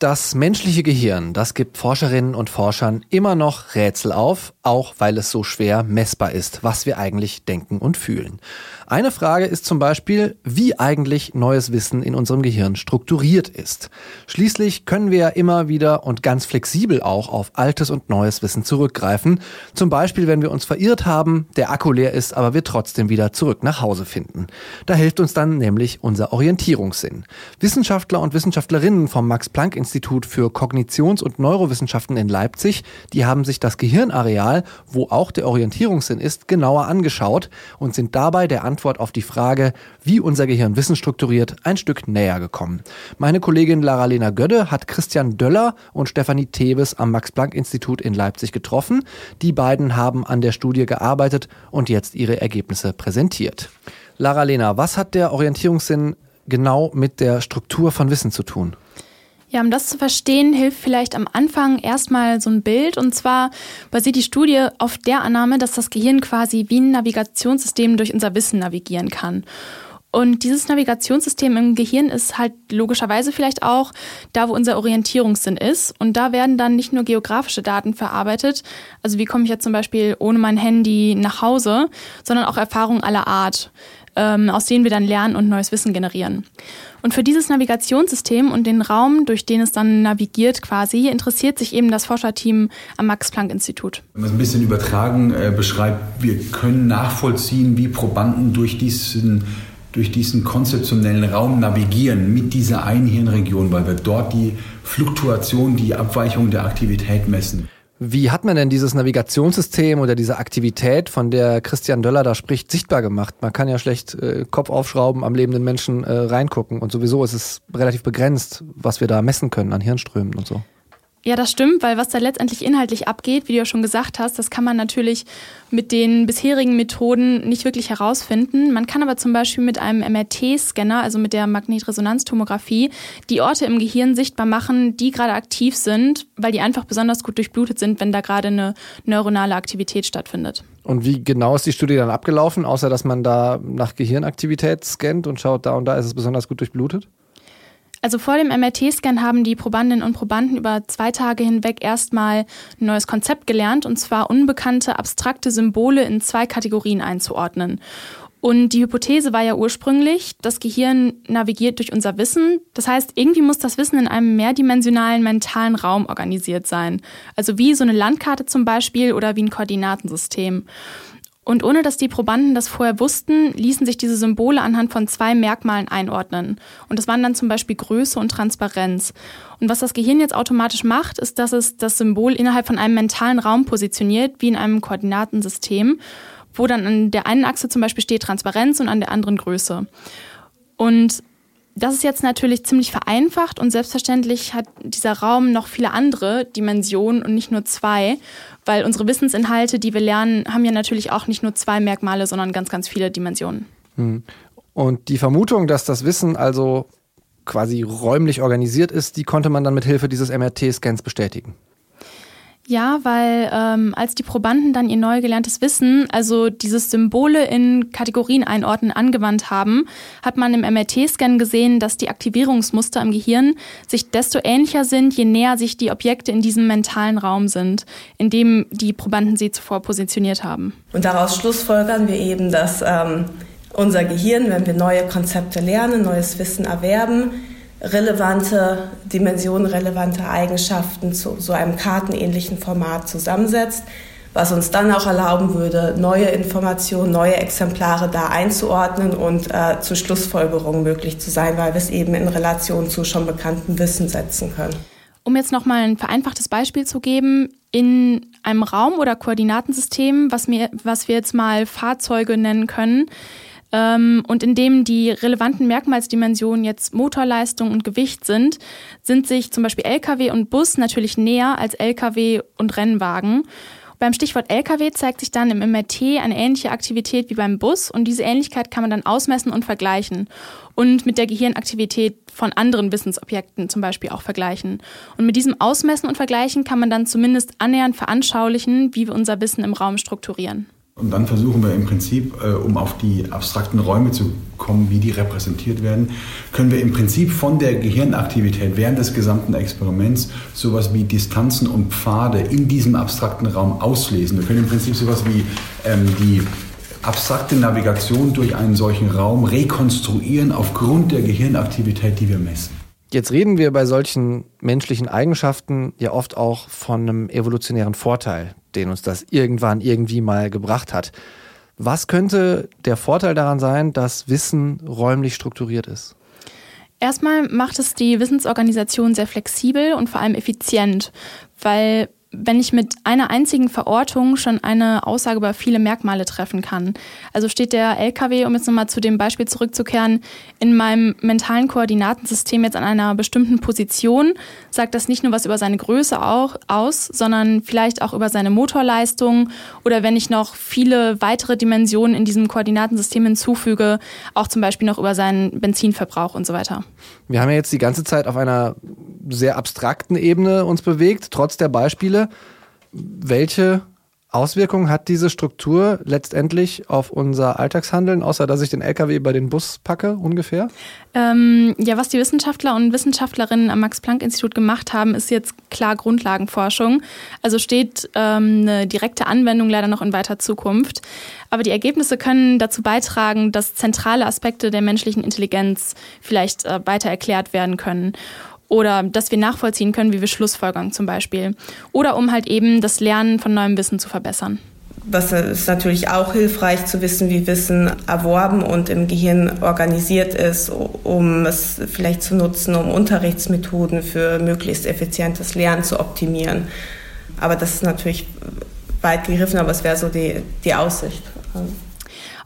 Das menschliche Gehirn, das gibt Forscherinnen und Forschern immer noch Rätsel auf, auch weil es so schwer messbar ist, was wir eigentlich denken und fühlen. Eine Frage ist zum Beispiel, wie eigentlich neues Wissen in unserem Gehirn strukturiert ist. Schließlich können wir ja immer wieder und ganz flexibel auch auf altes und neues Wissen zurückgreifen. Zum Beispiel, wenn wir uns verirrt haben, der Akku leer ist, aber wir trotzdem wieder zurück nach Hause finden. Da hilft uns dann nämlich unser Orientierungssinn. Wissenschaftler und Wissenschaftlerinnen vom Max-Planck-Institut für Kognitions- und Neurowissenschaften in Leipzig, die haben sich das Gehirnareal, wo auch der Orientierungssinn ist, genauer angeschaut und sind dabei der Antwort auf die Frage, wie unser Gehirn Wissen strukturiert, ein Stück näher gekommen. Meine Kollegin Lara-Lena Gödde hat Christian Döller und Stefanie Thebes am Max-Planck-Institut in Leipzig getroffen. Die beiden haben an der Studie gearbeitet und jetzt ihre Ergebnisse präsentiert. Lara-Lena, was hat der Orientierungssinn genau mit der Struktur von Wissen zu tun? Ja, um das zu verstehen, hilft vielleicht am Anfang erstmal so ein Bild. Und zwar basiert die Studie auf der Annahme, dass das Gehirn quasi wie ein Navigationssystem durch unser Wissen navigieren kann. Und dieses Navigationssystem im Gehirn ist halt logischerweise vielleicht auch da, wo unser Orientierungssinn ist. Und da werden dann nicht nur geografische Daten verarbeitet, also wie komme ich jetzt zum Beispiel ohne mein Handy nach Hause, sondern auch Erfahrungen aller Art ähm, aus denen wir dann lernen und neues Wissen generieren. Und für dieses Navigationssystem und den Raum, durch den es dann navigiert quasi, interessiert sich eben das Forscherteam am Max-Planck-Institut. Wenn man es ein bisschen übertragen äh, beschreibt, wir können nachvollziehen, wie Probanden durch diesen durch diesen konzeptionellen Raum navigieren mit dieser einen Hirnregion, weil wir dort die Fluktuation, die Abweichung der Aktivität messen. Wie hat man denn dieses Navigationssystem oder diese Aktivität, von der Christian Döller da spricht, sichtbar gemacht? Man kann ja schlecht äh, Kopf aufschrauben, am lebenden Menschen äh, reingucken und sowieso ist es relativ begrenzt, was wir da messen können an Hirnströmen und so. Ja, das stimmt, weil was da letztendlich inhaltlich abgeht, wie du ja schon gesagt hast, das kann man natürlich mit den bisherigen Methoden nicht wirklich herausfinden. Man kann aber zum Beispiel mit einem MRT-Scanner, also mit der Magnetresonanztomographie, die Orte im Gehirn sichtbar machen, die gerade aktiv sind, weil die einfach besonders gut durchblutet sind, wenn da gerade eine neuronale Aktivität stattfindet. Und wie genau ist die Studie dann abgelaufen, außer dass man da nach Gehirnaktivität scannt und schaut, da und da ist es besonders gut durchblutet? Also vor dem MRT-Scan haben die Probandinnen und Probanden über zwei Tage hinweg erstmal ein neues Konzept gelernt, und zwar unbekannte abstrakte Symbole in zwei Kategorien einzuordnen. Und die Hypothese war ja ursprünglich, das Gehirn navigiert durch unser Wissen. Das heißt, irgendwie muss das Wissen in einem mehrdimensionalen mentalen Raum organisiert sein. Also wie so eine Landkarte zum Beispiel oder wie ein Koordinatensystem. Und ohne dass die Probanden das vorher wussten, ließen sich diese Symbole anhand von zwei Merkmalen einordnen. Und das waren dann zum Beispiel Größe und Transparenz. Und was das Gehirn jetzt automatisch macht, ist, dass es das Symbol innerhalb von einem mentalen Raum positioniert, wie in einem Koordinatensystem, wo dann an der einen Achse zum Beispiel steht Transparenz und an der anderen Größe. Und das ist jetzt natürlich ziemlich vereinfacht und selbstverständlich hat dieser Raum noch viele andere Dimensionen und nicht nur zwei, weil unsere Wissensinhalte, die wir lernen, haben ja natürlich auch nicht nur zwei Merkmale, sondern ganz, ganz viele Dimensionen. Hm. Und die Vermutung, dass das Wissen also quasi räumlich organisiert ist, die konnte man dann mit Hilfe dieses MRT-Scans bestätigen. Ja, weil ähm, als die Probanden dann ihr neu gelerntes Wissen, also dieses Symbole in Kategorien einordnen, angewandt haben, hat man im MRT-Scan gesehen, dass die Aktivierungsmuster im Gehirn sich desto ähnlicher sind, je näher sich die Objekte in diesem mentalen Raum sind, in dem die Probanden sie zuvor positioniert haben. Und daraus schlussfolgern wir eben, dass ähm, unser Gehirn, wenn wir neue Konzepte lernen, neues Wissen erwerben, relevante Dimensionen, relevante Eigenschaften zu so einem kartenähnlichen Format zusammensetzt, was uns dann auch erlauben würde, neue Informationen, neue Exemplare da einzuordnen und äh, zu Schlussfolgerungen möglich zu sein, weil wir es eben in Relation zu schon bekanntem Wissen setzen können. Um jetzt nochmal ein vereinfachtes Beispiel zu geben, in einem Raum oder Koordinatensystem, was, mir, was wir jetzt mal Fahrzeuge nennen können, ähm, und indem die relevanten Merkmalsdimensionen jetzt Motorleistung und Gewicht sind, sind sich zum Beispiel Lkw und Bus natürlich näher als Lkw und Rennwagen. Beim Stichwort Lkw zeigt sich dann im MRT eine ähnliche Aktivität wie beim Bus und diese Ähnlichkeit kann man dann ausmessen und vergleichen und mit der Gehirnaktivität von anderen Wissensobjekten zum Beispiel auch vergleichen. Und mit diesem Ausmessen und Vergleichen kann man dann zumindest annähernd veranschaulichen, wie wir unser Wissen im Raum strukturieren. Und dann versuchen wir im Prinzip, äh, um auf die abstrakten Räume zu kommen, wie die repräsentiert werden, können wir im Prinzip von der Gehirnaktivität während des gesamten Experiments sowas wie Distanzen und Pfade in diesem abstrakten Raum auslesen. Wir können im Prinzip sowas wie ähm, die abstrakte Navigation durch einen solchen Raum rekonstruieren aufgrund der Gehirnaktivität, die wir messen. Jetzt reden wir bei solchen menschlichen Eigenschaften ja oft auch von einem evolutionären Vorteil, den uns das irgendwann irgendwie mal gebracht hat. Was könnte der Vorteil daran sein, dass Wissen räumlich strukturiert ist? Erstmal macht es die Wissensorganisation sehr flexibel und vor allem effizient, weil wenn ich mit einer einzigen Verortung schon eine Aussage über viele Merkmale treffen kann. Also steht der LKW, um jetzt nochmal zu dem Beispiel zurückzukehren, in meinem mentalen Koordinatensystem jetzt an einer bestimmten Position, sagt das nicht nur was über seine Größe auch aus, sondern vielleicht auch über seine Motorleistung oder wenn ich noch viele weitere Dimensionen in diesem Koordinatensystem hinzufüge, auch zum Beispiel noch über seinen Benzinverbrauch und so weiter. Wir haben ja jetzt die ganze Zeit auf einer sehr abstrakten Ebene uns bewegt, trotz der Beispiele. Welche Auswirkungen hat diese Struktur letztendlich auf unser Alltagshandeln, außer dass ich den LKW bei den Bus packe ungefähr? Ähm, ja, was die Wissenschaftler und Wissenschaftlerinnen am Max-Planck-Institut gemacht haben, ist jetzt klar Grundlagenforschung. Also steht ähm, eine direkte Anwendung leider noch in weiter Zukunft. Aber die Ergebnisse können dazu beitragen, dass zentrale Aspekte der menschlichen Intelligenz vielleicht äh, weiter erklärt werden können oder dass wir nachvollziehen können, wie wir Schlussfolgern zum Beispiel. Oder um halt eben das Lernen von neuem Wissen zu verbessern. Was ist natürlich auch hilfreich zu wissen, wie Wissen erworben und im Gehirn organisiert ist, um es vielleicht zu nutzen, um Unterrichtsmethoden für möglichst effizientes Lernen zu optimieren. Aber das ist natürlich weit gegriffen, aber es wäre so die, die Aussicht.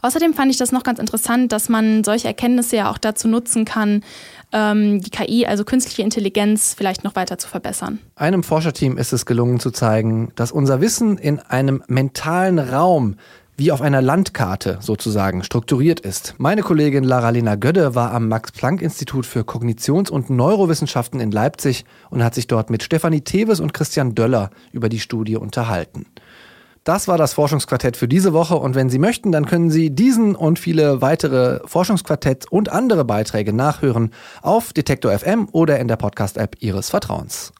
Außerdem fand ich das noch ganz interessant, dass man solche Erkenntnisse ja auch dazu nutzen kann, ähm, die KI, also künstliche Intelligenz, vielleicht noch weiter zu verbessern. Einem Forscherteam ist es gelungen zu zeigen, dass unser Wissen in einem mentalen Raum wie auf einer Landkarte sozusagen strukturiert ist. Meine Kollegin Lara-Lena Gödde war am Max-Planck-Institut für Kognitions- und Neurowissenschaften in Leipzig und hat sich dort mit Stefanie Teves und Christian Döller über die Studie unterhalten. Das war das Forschungsquartett für diese Woche und wenn Sie möchten, dann können Sie diesen und viele weitere Forschungsquartett und andere Beiträge nachhören auf Detektor FM oder in der Podcast-App Ihres Vertrauens.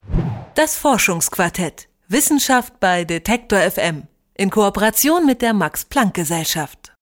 Das Forschungsquartett. Wissenschaft bei Detektor FM in Kooperation mit der Max Planck Gesellschaft.